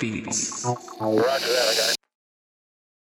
Beats.